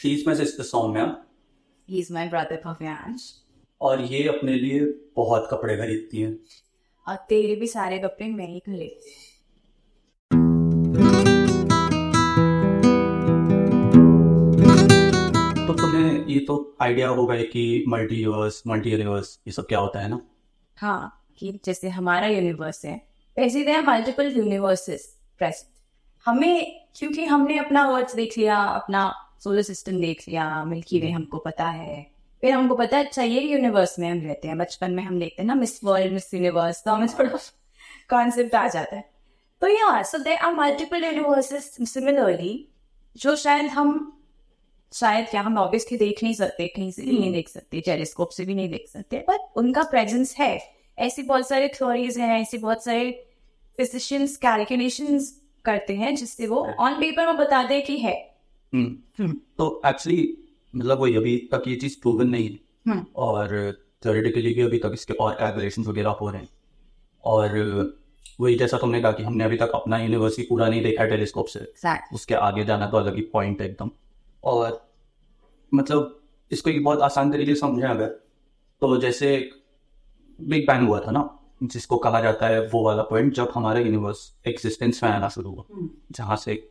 She is my sister Saumya He's my brother Bhavyansh. और ये अपने लिए बहुत कपड़े खरीदती है और तेरे भी सारे कपड़े मैं ही खरीदती हूँ। तो तुम्हें ये तो आइडिया होगा ही कि मल्टी यूनिवर्स मल्टी यूनिवर्स ये सब क्या होता है ना हाँ कि जैसे हमारा यूनिवर्स है वैसे दे मल्टीपल यूनिवर्सेस प्रेजेंट हमें क्योंकि हमने अपना अर्थ देख लिया अपना सोलर सिस्टम देख लिया मिल्की वे हमको पता है। फिर हमको पता है अच्छा ये यूनिवर्स में हम रहते हैं बचपन में हम देखते हैं ना मिस वर्ल्ड मिस यूनिवर्स तो हमें थोड़ा कॉन्सेप्ट आ जाता है। तो या so they are multiple universes similarly जो शायद हम शायद क्या हम ऑब्वियसली देख नहीं सकते कहीं से भी नहीं देख सकते टेलीस्कोप से भी नहीं देख सकते बट उनका प्रेजेंस है। ऐसी बहुत सारे थ्योरीज हैं ऐसे बहुत सारे फिजिशियंस कैलकुलेशंस करते हैं जिससे वो ऑन पेपर में बताते हैं कि है। तो एक्चुअली मतलब वही अभी तक ये चीज़ प्रूवन नहीं है। हम्म, और थ्योरेटिकली भी अभी तक इसके और कैलकुलेशन वगैरह हो रहे हैं। और वही जैसा तुमने कहा कि हमने अभी तक अपना यूनिवर्स ही पूरा नहीं देखा टेलीस्कोप से। Exactly. उसके आगे जाना तो अलग ही पॉइंट है एकदम। और मतलब इसको एक बहुत आसान तरीके से समझें अगर तो जैसे बिग बैंग हुआ था ना जिसको कहा जाता है वो वाला पॉइंट जब हमारा यूनिवर्स एक्सिस्टेंस में आना शुरू हुआ। जहाँ से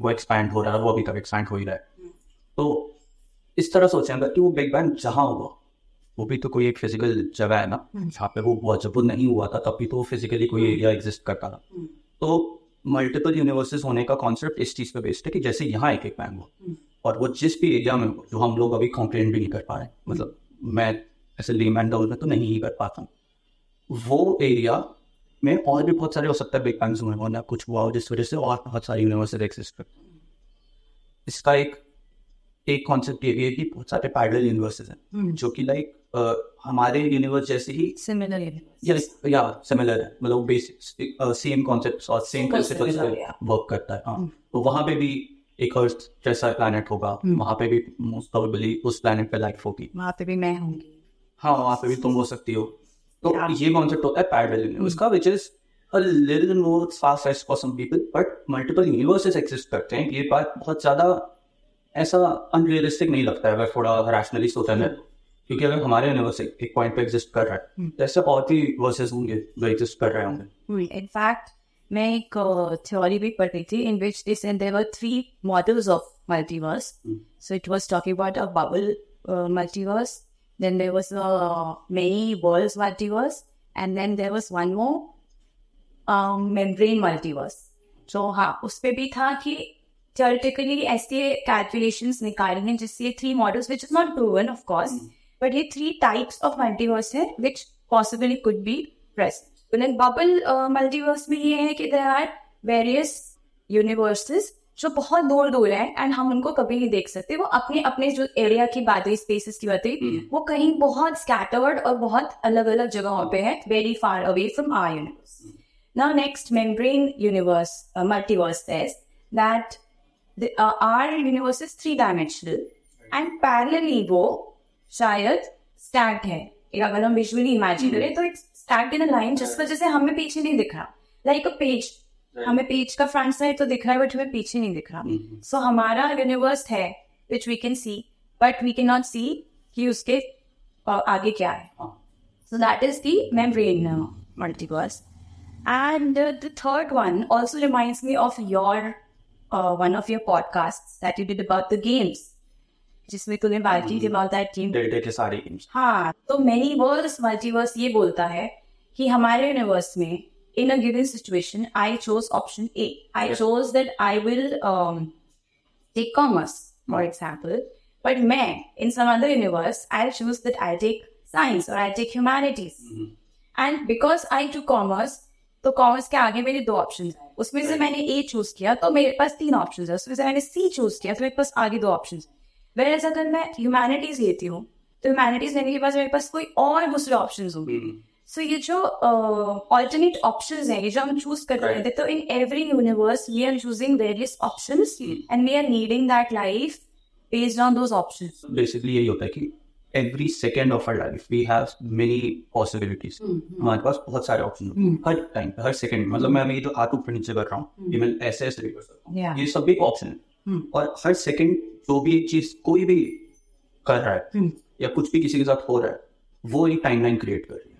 वो एक्सपैंड हो रहा है वो अभी तक एक्सपैंड हो ही रहा है। तो इस तरह सोचें अगर कि वो बिग बैंग जहाँ हुआ वो भी तो कोई एक फ़िज़िकल जगह है ना जहाँ पे वो हुआ जब वो नहीं हुआ था तब भी तो फिजिकली कोई एरिया एग्जिस्ट करता था। तो मल्टीपल यूनिवर्सेस होने का कॉन्सेप्ट इस चीज़ पे बेस्ड है कि जैसे यहाँ एक एक बैंग हुआ। और वो जिस भी एरिया में हो जो हम लोग अभी कॉम्प्लेन भी नहीं कर पा रहे मतलब मैं ऐसे लीमैन डाउन में तो नहीं ही कर पाता वो एरिया में और भी बहुत सारे हो सकता है बिग बैंग्स हुए होना कुछ हुआ हो जिस वजह से और बहुत सारे यूनिवर्सेस एग्जिस्ट करते हैं। इसका एक एक कॉन्सेप्ट ये भी है कि बहुत सारे पैरल यूनिवर्सेस हैं जो कि लाइक हमारे यूनिवर्स जैसे ही Similar universe. या सिमिलर है मतलब बेसिक सेम कॉन्सेप्ट और सेम प्रिंसिपल्स पे वर्क करता है हाँ। तो वहाँ पे भी एक अर्थ जैसा प्लैनेट होगा वहाँ पे भी मोस्ट प्रोबेबली उस प्लैनेट पे लाइफ होगी। वहाँ पे भी मैं होंगी। हाँ वहाँ पे भी तुम हो सकती हो। तो ये कॉन्सेप्ट होता है पैरेलल यूनिवर्स का which is a little more fast for some people but multiple universes exist करते हैं ये बात बहुत ज़्यादा ऐसा अनरियलिस्टिक नहीं लगता है अगर थोड़ा रैशनली सोचा जाए। क्योंकि अगर हमारे यूनिवर्स एक पॉइंट पे एग्जिस्ट कर रहा है तो ऐसे बहुत ही वर्सेस होंगे जो एग्जिस्ट कर रहे होंगे। इनफैक्ट मैं एक थ्योरी भी पढ़ थी in which this and there three models of multiverse so it was talking about a bubble multiverse Then there was a many worlds multiverse, and then there was one more um, membrane multiverse. So हाँ उस पे भी था कि theoretically ऐसे calculations निकाले हैं जिससे three models which is not proven of course but ये three types of multiverse है which possibly could be present. Bubble uh, multiverse में ये है कि there are various universes जो बहुत दूर दूर है एंड हम उनको कभी नहीं देख सकते। वो अपने अपने जो एरिया की बातें स्पेसेस की बातें वो कहीं बहुत स्कैटर्ड और बहुत अलग अलग जगहों पे है very far away from our universe Now, next membrane universe multiverse the, uh, our universe is three dimensional and parallelly वो शायद stacked है। एक अगर हम विजुअली इमेजिन करें तो it's stacked in a line जिस वजह से हमें पीछे नहीं दिख रहा। लाइक अ पेज हमें पेज का फ्रंट साइड तो दिख रहा है बट हमें पीछे नहीं दिख रहा। सो हमारा यूनिवर्स है which we can see but we can not see कि उसके आगे क्या है। So that is membrane multiverse and the third one also remind me of your one of your podcast that you did about the games जिसमें तुमने बाल्टी about के सारे हाँ तो मेनी वर्ल्ड मल्टीवर्स ये बोलता है कि हमारे यूनिवर्स में in a given situation I chose option A. I yes. chose that I will um, take commerce, for example. But मैं in some other universe I'll choose that I take science or I take humanities. Mm-hmm. And because I took commerce, तो commerce के आगे मेरे दो option है उसमें से मैंने ए चूज़ किया तो मेरे पास तीन ऑप्शन है उसमें से मैंने सी चूज़ किया तो मेरे पास आगे दो ऑप्शन है वेर अगर मैं ह्यूमैनिटीज लेती हूँ तो ह्यूमैनिटीज लेने के बाद मेरे पास कोई और दूसरे ऑप्शन होंगे सो ये जो ऑल्टरनेट ऑप्शंस हैं ये जो हम चूज़ कर रहे थे तो in every universe we are choosing various options and we are needing that life based on those options basically यही होता है कि every second of our life we have many possibilities हमारे पास बहुत सारे ऑप्शन हर टाइम हर सेकंड मतलब मैं अभी ये जो हाथ ऊपर नीचे कर रहा हूँ ये मैं ऐसे ऐसे भी कर सकता हूँ। ये सब भी ऑप्शन है। हम्म। और हर सेकंड जो भी एक चीज़ कोई भी कर रहा है। या कुछ भी किसी के साथ हो रहा है वो एक टाइमलाइन क्रिएट कर रही है.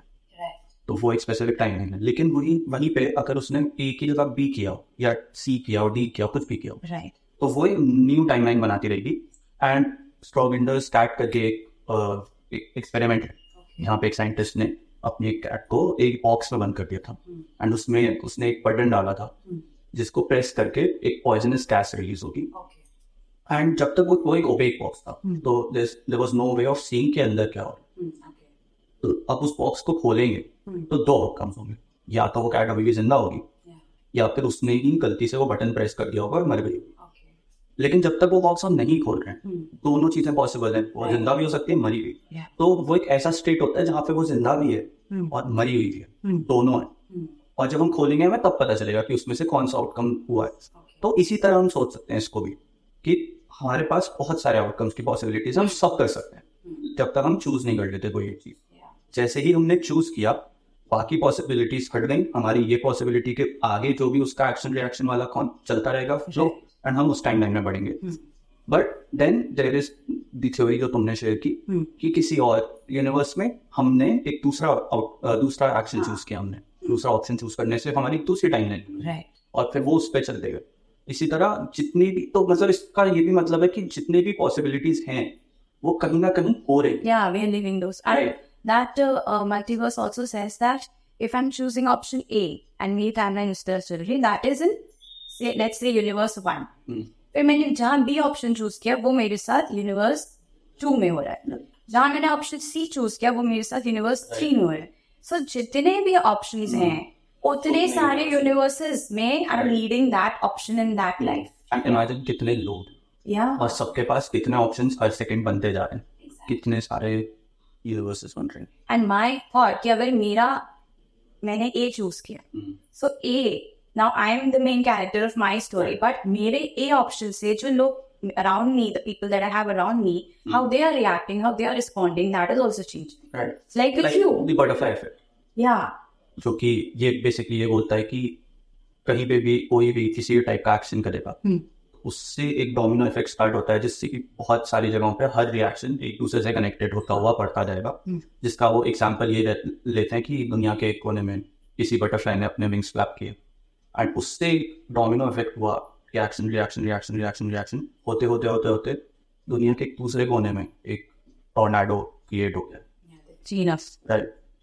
तो वो एक स्पेसिफिक टाइमलाइन है। लेकिन वही वहीं पे अगर उसने ए की जगह बी किया हो या सी किया हो डी किया हो कुछ भी किया हो। Right. तो वो एक न्यू टाइमलाइन बनाती रहेगी। एंड स्ट्रॉगिंडर स्टार्ट करके एक एक्सपेरिमेंट है। यहाँ पे एक साइंटिस्ट ने अपनी एक कैट को एक बॉक्स में बंद कर दिया था। एंड उसमें उसने एक बटन डाला था। जिसको प्रेस करके एक पॉइजनस गैस रिलीज़ होगी। एंड जब तक वो एक ओपेक बॉक्स था। हम्म। तो there was no way of seeing के अंदर क्या हो रहा है Hmm. Okay. तो अब उस बॉक्स को खोलेंगे हम्म। तो दो आउटकम्स होंगे या तो वो कैट अभी भी ज़िंदा होगी या फिर उसने ही गलती से वो बटन प्रेस कर दिया होगा और मर गई होगी लेकिन जब तक वो बॉक्स हम नहीं खोल रहे हैं Hmm. दोनों चीज़ें पॉसिबल है वो ज़िंदा भी हो सकती है मरी भी Yeah. तो वो एक ऐसा स्टेट होता है जहाँ पे वो ज़िंदा भी है Hmm. और मरी हुई भी है. दोनों है. और जब हम खोलेंगे हमें तब पता चलेगा कि उसमें से कौन सा आउटकम हुआ है तो इसी तरह हम सोच सकते हैं इसको भी कि हमारे पास बहुत सारे आउटकम्स की पॉसिबिलिटीज हम सब कर सकते हैं जब तक हम चूज़ नहीं कर लेते कोई एक चीज़. जैसे ही हमने चूज़ किया बाकी पॉसिबिलिटीज हट गई। हमारी ये पॉसिबिलिटी के आगे जो भी उसका एक्शन रिएक्शन वाला कौन चलता रहेगा फ्लो एंड हम उस टाइम लाइन में बढ़ेंगे. But then there is the theory जो तुमने शेयर की Hmm. कि किसी और यूनिवर्स में हमने एक दूसरा दूसरा एक्शन चूज़ किया हमने। दूसरा ऑप्शन चूज़ करने से हमारी दूसरी टाइम लाइन और फिर वो उस पर चल देगा। इसी तरह जितनी भी तो मतलब इसका ये भी मतलब है कि जितने भी पॉसिबिलिटीज हैं वो कहीं ना कहीं हो रही हैं। Yeah, that uh, uh, multiverse also says that if I'm choosing option A and me timeline is still children, that is in, say, let's say universe one. हम्म, फिर मैंने जहाँ बी ऑप्शन चूज़ किया वो मेरे साथ यूनिवर्स टू में हो रहा है। जहाँ मैंने ऑप्शन सी चूज़ किया वो मेरे साथ यूनिवर्स थ्री में हो रहा है। सो जितने भी ऑप्शन हैं उतने सारे यूनिवर्सेस में I am leading that option in that life imagine कितने लोग या और सबके पास कितने ऑप्शंस हर सेकंड बनते जा रहे हैं। कितने सारे बन रहे हैं एंड माई थॉट कि अगर मेरा मैंने ए चूज़ किया। So A now I am the main character of my story but मेरे ए ऑप्शन से जो लोग around me the people that I have around me how they are reacting how they are responding that is also change right. Like like cue the butterfly effect. या जो कि ये basically ये बोलता है कि कहीं पे भी कोई भी किसी टाइप का एक्शन करेगा हम्म। उससे एक डोमिनो इफ़ेक्ट स्टार्ट होता है जिससे कि बहुत सारी जगहों पे हर रिएक्शन एक दूसरे से कनेक्टेड होता हुआ पड़ता जाएगा। हम्म। जिसका वो एग्जांपल ये लेते हैं कि दुनिया के एक कोने में किसी बटरफ्लाई ने अपने विंग्स फ्लैप किए। एंड उससे डोमिनो इफ़ेक्ट हुआ reaction reaction reaction reaction reaction होते होते होते होते दुनिया के एक दूसरे कोने में एक टोर्नाडो क्रिएट हो गया।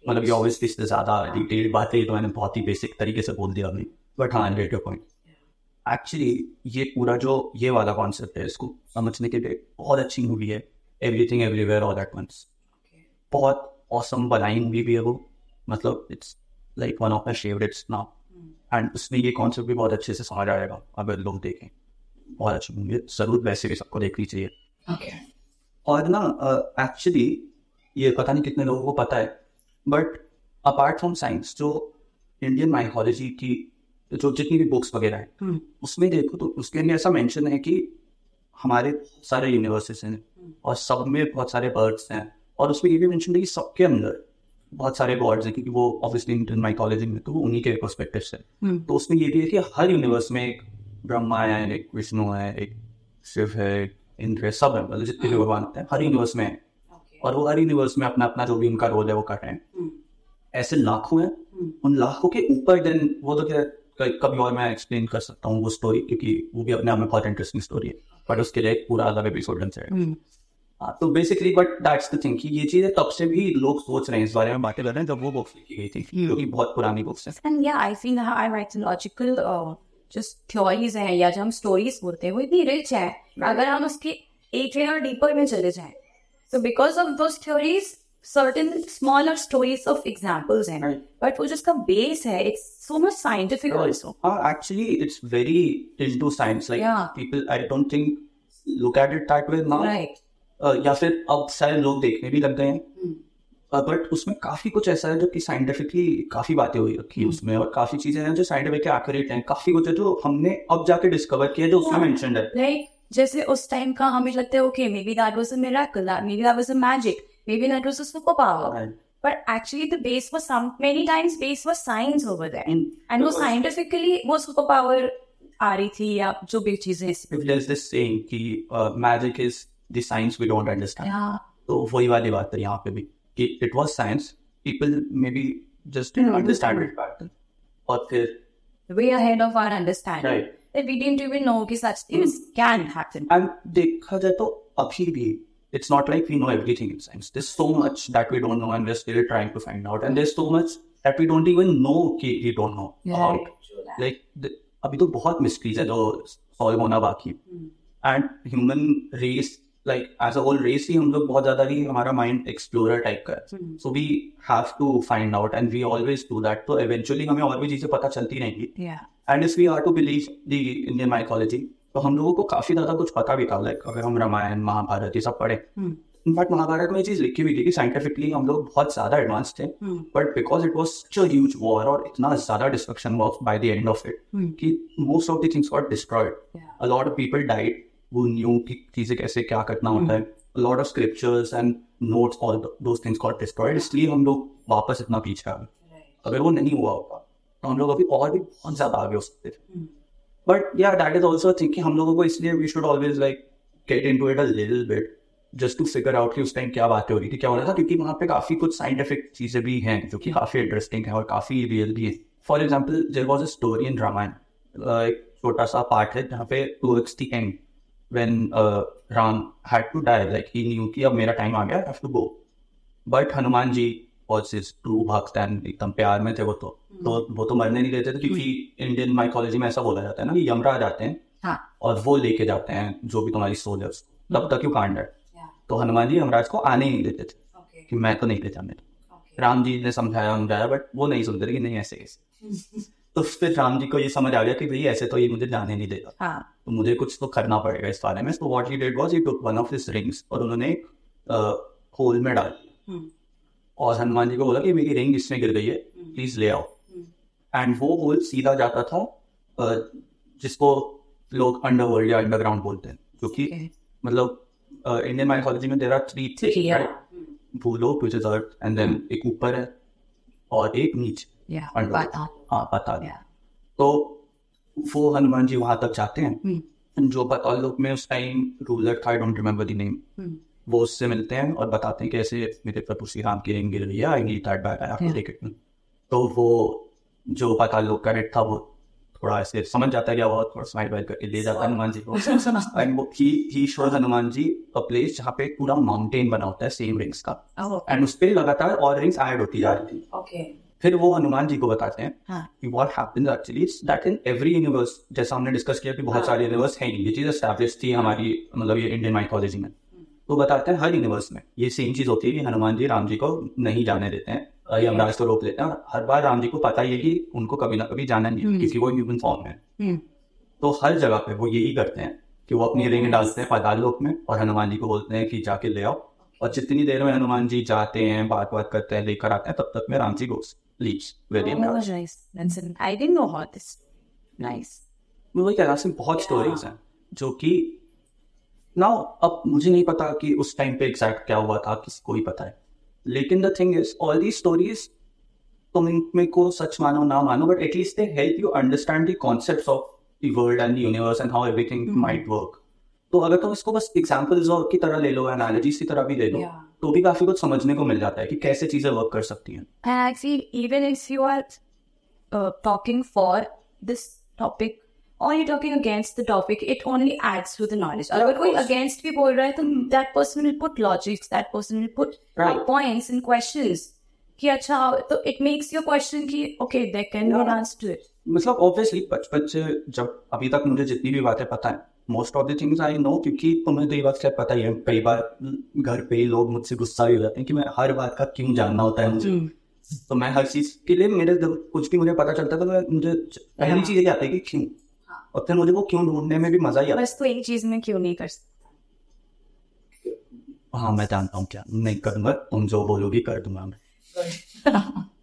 मतलब ये ऑब्वियसली इससे ज़्यादा डिटेल बातें तो मैंने बहुत ही बेसिक तरीके से बोल दिया अभी। बट हाँ पॉइंट एक्चुअली ये पूरा जो ये वाला कॉन्सेप्ट है इसको समझने के लिए बहुत अच्छी मूवी है। Everything everywhere all at once बहुत औसम बनाई मूवी भी है वो। मतलब it's like one of my favourites now and उसमें ये कॉन्सेप्ट भी बहुत अच्छे से समझ आएगा अगर लोग देखें। बहुत अच्छी मूवी है। ज़रूर वैसे भी सबको देखनी चाहिए। और ना एक्चुअली ये पता नहीं कितने लोगों को पता है बट अपार्ट फ्रॉम साइंस जो इंडियन माइकोलॉजी की जो जितनी भी बुक्स वगैरह हैं हम्म। उसमें देखो तो उसके अंदर ऐसा मेंशन है कि हमारे सारे यूनिवर्सेस हैं और सब में बहुत सारे बर्ड्स हैं और उसमें ये भी मेंशन है कि सबके अंदर बहुत सारे गॉड्स हैं क्योंकि वो ऑब्वियसली इंडियन माइथोलॉजी में तो वो उन्हीं के पर्सपेक्टिव से हम्म। तो उसमें ये भी है कि हर यूनिवर्स में एक ब्रह्मा है एक विष्णु है एक शिव है एक इंद्र है सब है मतलब जितने भी भगवान होते हैं हर यूनिवर्स में है। और वो हर यूनिवर्स में अपना अपना जो भी उनका रोल है वो कर रहे हैं। ऐसे लाखों हैं। उन लाखों के ऊपर देन वो तो क्या कभी और मैं एक्सप्लेन कर सकता हूँ वो स्टोरी क्योंकि वो भी अपने आप में बहुत इंटरेस्टिंग स्टोरी है। बट उसके लिए एक पूरा अलग एपिसोड बन जाएगा हाँ, तो basically but that's the thing कि ये चीज़ें तब से भी लोग सोच रहे हैं इस बारे में बातें कर रहे हैं जब वो बुक्स लिखी गई थी क्योंकि बहुत पुरानी बुक्स हैं। And yeah, I feel how I write logical uh, just हैं या जो हम स्टोरीज बोलते हैं वो इतनी रिच है। अगर हम उसके एक लेयर डीपर में चले जाएँ so because of those theories certain smaller stories of examples हैं Right. but वो जिसका base है it's so much scientific also. हाँ actually it's very into science like Yeah. People I don't think look at it that way now right. या फिर अब शायद लोग देखने भी लग गए हैं। बट उसमें काफ़ी कुछ ऐसा है जो कि साइंटिफिकली काफ़ी बातें हुई रखी है उसमें और काफ़ी चीज़ें हैं जो साइंटिफिकली एक्यूरेट हैं। काफ़ी कुछ है जो हमने अब जाके डिस्कवर किया जो उसमें मेंशन है। Like जैसे उस टाइम का हमें लगता है okay maybe that was a miracle that maybe that was a magic. Maybe that was a superpower Right. But actually, the base was some many times base was science over there, Mm. and वो scientifically वो superpower आ रही थी या जो भी चीज़ें if there's this saying कि uh, magic is the science we don't understand Yeah. तो वही वाली बात है यहाँ पे भी कि it was science people maybe just didn't understand it back then और फिर way ahead of our understanding. Right. That we didn't even know कि such things can happen. and देखा जाए तो अभी भी it's not like we know everything in science there's so much that we don't know and we're still trying to find out and there's so much that we don't even know कि we don't know about like the, अभी तो बहुत mysteries है जो solve होना बाकी and human race like as a whole race ही हम लोग बहुत ज्यादा ही हमारा माइंड एक्सप्लोरर टाइप का है so we have to find out and we always do that तो इवेंचुअली हमें और भी चीजें पता चलती रहेंगी Yeah. And if we are to believe the Indian mythology तो हम लोगों को काफ़ी ज़्यादा कुछ पता भी था लाइक अगर हम रामायण महाभारत ये सब पढ़े। बट महाभारत में चीज़ लिखी हुई थी कि साइंटिफिकली हम लोग बहुत ज़्यादा एडवांस थे। But because it was such huge war और इतना ज़्यादा destruction was by the end of it कि most of the things got destroyed lot of people died who knew कि चीज़ें कैसे क्या करना होता है। a lot of scriptures and notes all th- those things got destroyed इसलिए हम लोग वापस इतना पीछे आ गए। अगर वो नहीं हुआ होगा तो हम लोग अभी और भी बहुत ज़्यादा आगे हो सकते थे। But yeah that is also think कि हम लोगों को इसलिए we should always like get into it a little bit just to figure out कि उस टाइम क्या बातें हो रही थी क्या हो रहा था क्योंकि वहाँ पे काफ़ी कुछ साइंटिफिक चीज़ें भी हैं जो कि काफ़ी इंटरेस्टिंग है और काफ़ी रियल भी है for example there was a story in Ramayan एक छोटा सा पार्ट है जहाँ पे towards the end when uh, Ram had to die, like he knew कि अब मेरा टाइम आ गया, have to go. But Hanuman ji was his true भक्त and एकदम प्यार में थे वो तो तो वो तो मरने नहीं देते थे क्योंकि इंडियन माइथोलॉजी में ऐसा बोला जाता है ना कि यमराज आते हैं हाँ. और वो लेके जाते हैं जो भी तुम्हारी सोल है उसको। तब तक यू कांड तो हनुमान जी यमराज को आने ही नहीं देते थे कि मैं तो नहीं ले जाने। राम जी ने समझाया समझाया बट वो नहीं सुनते थे कि नहीं ऐसे कैसे तो फिर राम जी को ये समझ आ गया कि भाई ऐसे तो ये मुझे जाने नहीं देगा। हाँ. तो मुझे कुछ तो करना पड़ेगा इस बारे में। तो what he did was he took one of his rings और उन्होंने होल में डाल। Hmm. और हनुमान जी को बोला कि मेरी रिंग इसमें गिर गई है प्लीज़ ले आओ एंड वो होल सीधा जाता था जिसको लोग अंडरवर्ल्ड या अंडरग्राउंड बोलते हैं क्योंकि. मतलब इंडियन माइथोलॉजी में there are three. Bhulok which is earth and then एक ऊपर है और एक नीचे. हाँ पता Yeah. तो वो हनुमान जी वहाँ तक जाते हैं Hmm. जो पाताल लोक में उस टाइम रूलर था I don't remember the name. वो उससे मिलते हैं और बताते हैं कि ऐसे मेरे प्रभु श्री राम की रिंग गिर है I need that back I have to take it तो वो जो पाताल लोक का हेड था वो थोड़ा ऐसे समझ जाता है क्या वो थोड़ा स्माइल वाइल करके ले जाता है हनुमान जी को। एंड वो he he shows Hanuman ji a place जहाँ पे पूरा माउंटेन बना होता है सेम रिंग्स का। Oh. एंड उस पर लगातार और रिंग्स ऐड होती जा रही थी। फिर वो हनुमान जी को बताते हैं हाँ. कि happens actually is that in every universe जैसा हमने डिस्कस किया कि बहुत सारे यूनिवर्स हैं ये चीज़ एस्टैब्लिश थी हमारी मतलब ये इंडियन माइथोलॉजी में। तो बताते हैं हर यूनिवर्स में। ये सेम चीज़ होती है कि हनुमान जी राम जी को नहीं जाने देते हैं यमराज को रोक लेते हैं और हर बार राम जी को पता ही है कि उनको कभी ना कभी जाना नहीं है क्योंकि वो ह्यूमन फॉर्म है. तो हर जगह पे वो यही करते हैं कि वो अपनी रिंग डालते हैं पाताल लोक में और हनुमान जी को बोलते हैं कि जाके ले आओ। और जितनी देर में हनुमान जी जाते हैं बात बात करते हैं लेकर आते हैं तब तक में राम जी गोस लीव्स रहा बहुत स्टोरीज हैं जो कि ना अब मुझे नहीं पता कि उस टाइम पे एग्जैक्ट क्या हुआ था किसी को ही पता है। लेकिन the thing is all the stories तुम इनमें को सच मानो ना मानो but at least they help you understand the concepts of the world and universe and how everything might work तो अगर तुम इसको बस एग्जाम्पल्स की तरह ले लो एनालॉजीज की तरह भी ले लो Yeah. तो भी काफ़ी कुछ समझने को मिल जाता है कि कैसे चीज़ें वर्क कर सकती हैं। And I feel even if you are uh, talking for और you talking against the topic it only adds to the knowledge अगर कोई अगेंस्ट भी बोल रहा है तो that person will put logics that person will put points and questions कि अच्छा तो इट मेक्स योर क्वेश्चन कि okay there can be answer to it मतलब ऑब्वियसली बचपन से जब अभी तक मुझे जितनी भी बातें पता है most of the things I know क्योंकि तुम्हें तो ये बात क्या पता ही है कई बार घर पे लोग मुझसे गुस्सा भी हो जाते हैं कि मैं हर बात का क्यों जानना होता है मुझे। तो मैं हर चीज़ के लिए मेरे कुछ भी मुझे पता चलता है तो मुझे पहली चीज़ ये आती है कि क्यों? और फिर मुझे वो क्यों ढूँढने में भी मज़ा ही बस तो एक चीज़ में क्यों नहीं कर सकता? हाँ मैं जानता हूँ क्या। नहीं करूँगा तुम जो बोलोगी कर दूँगा मैं।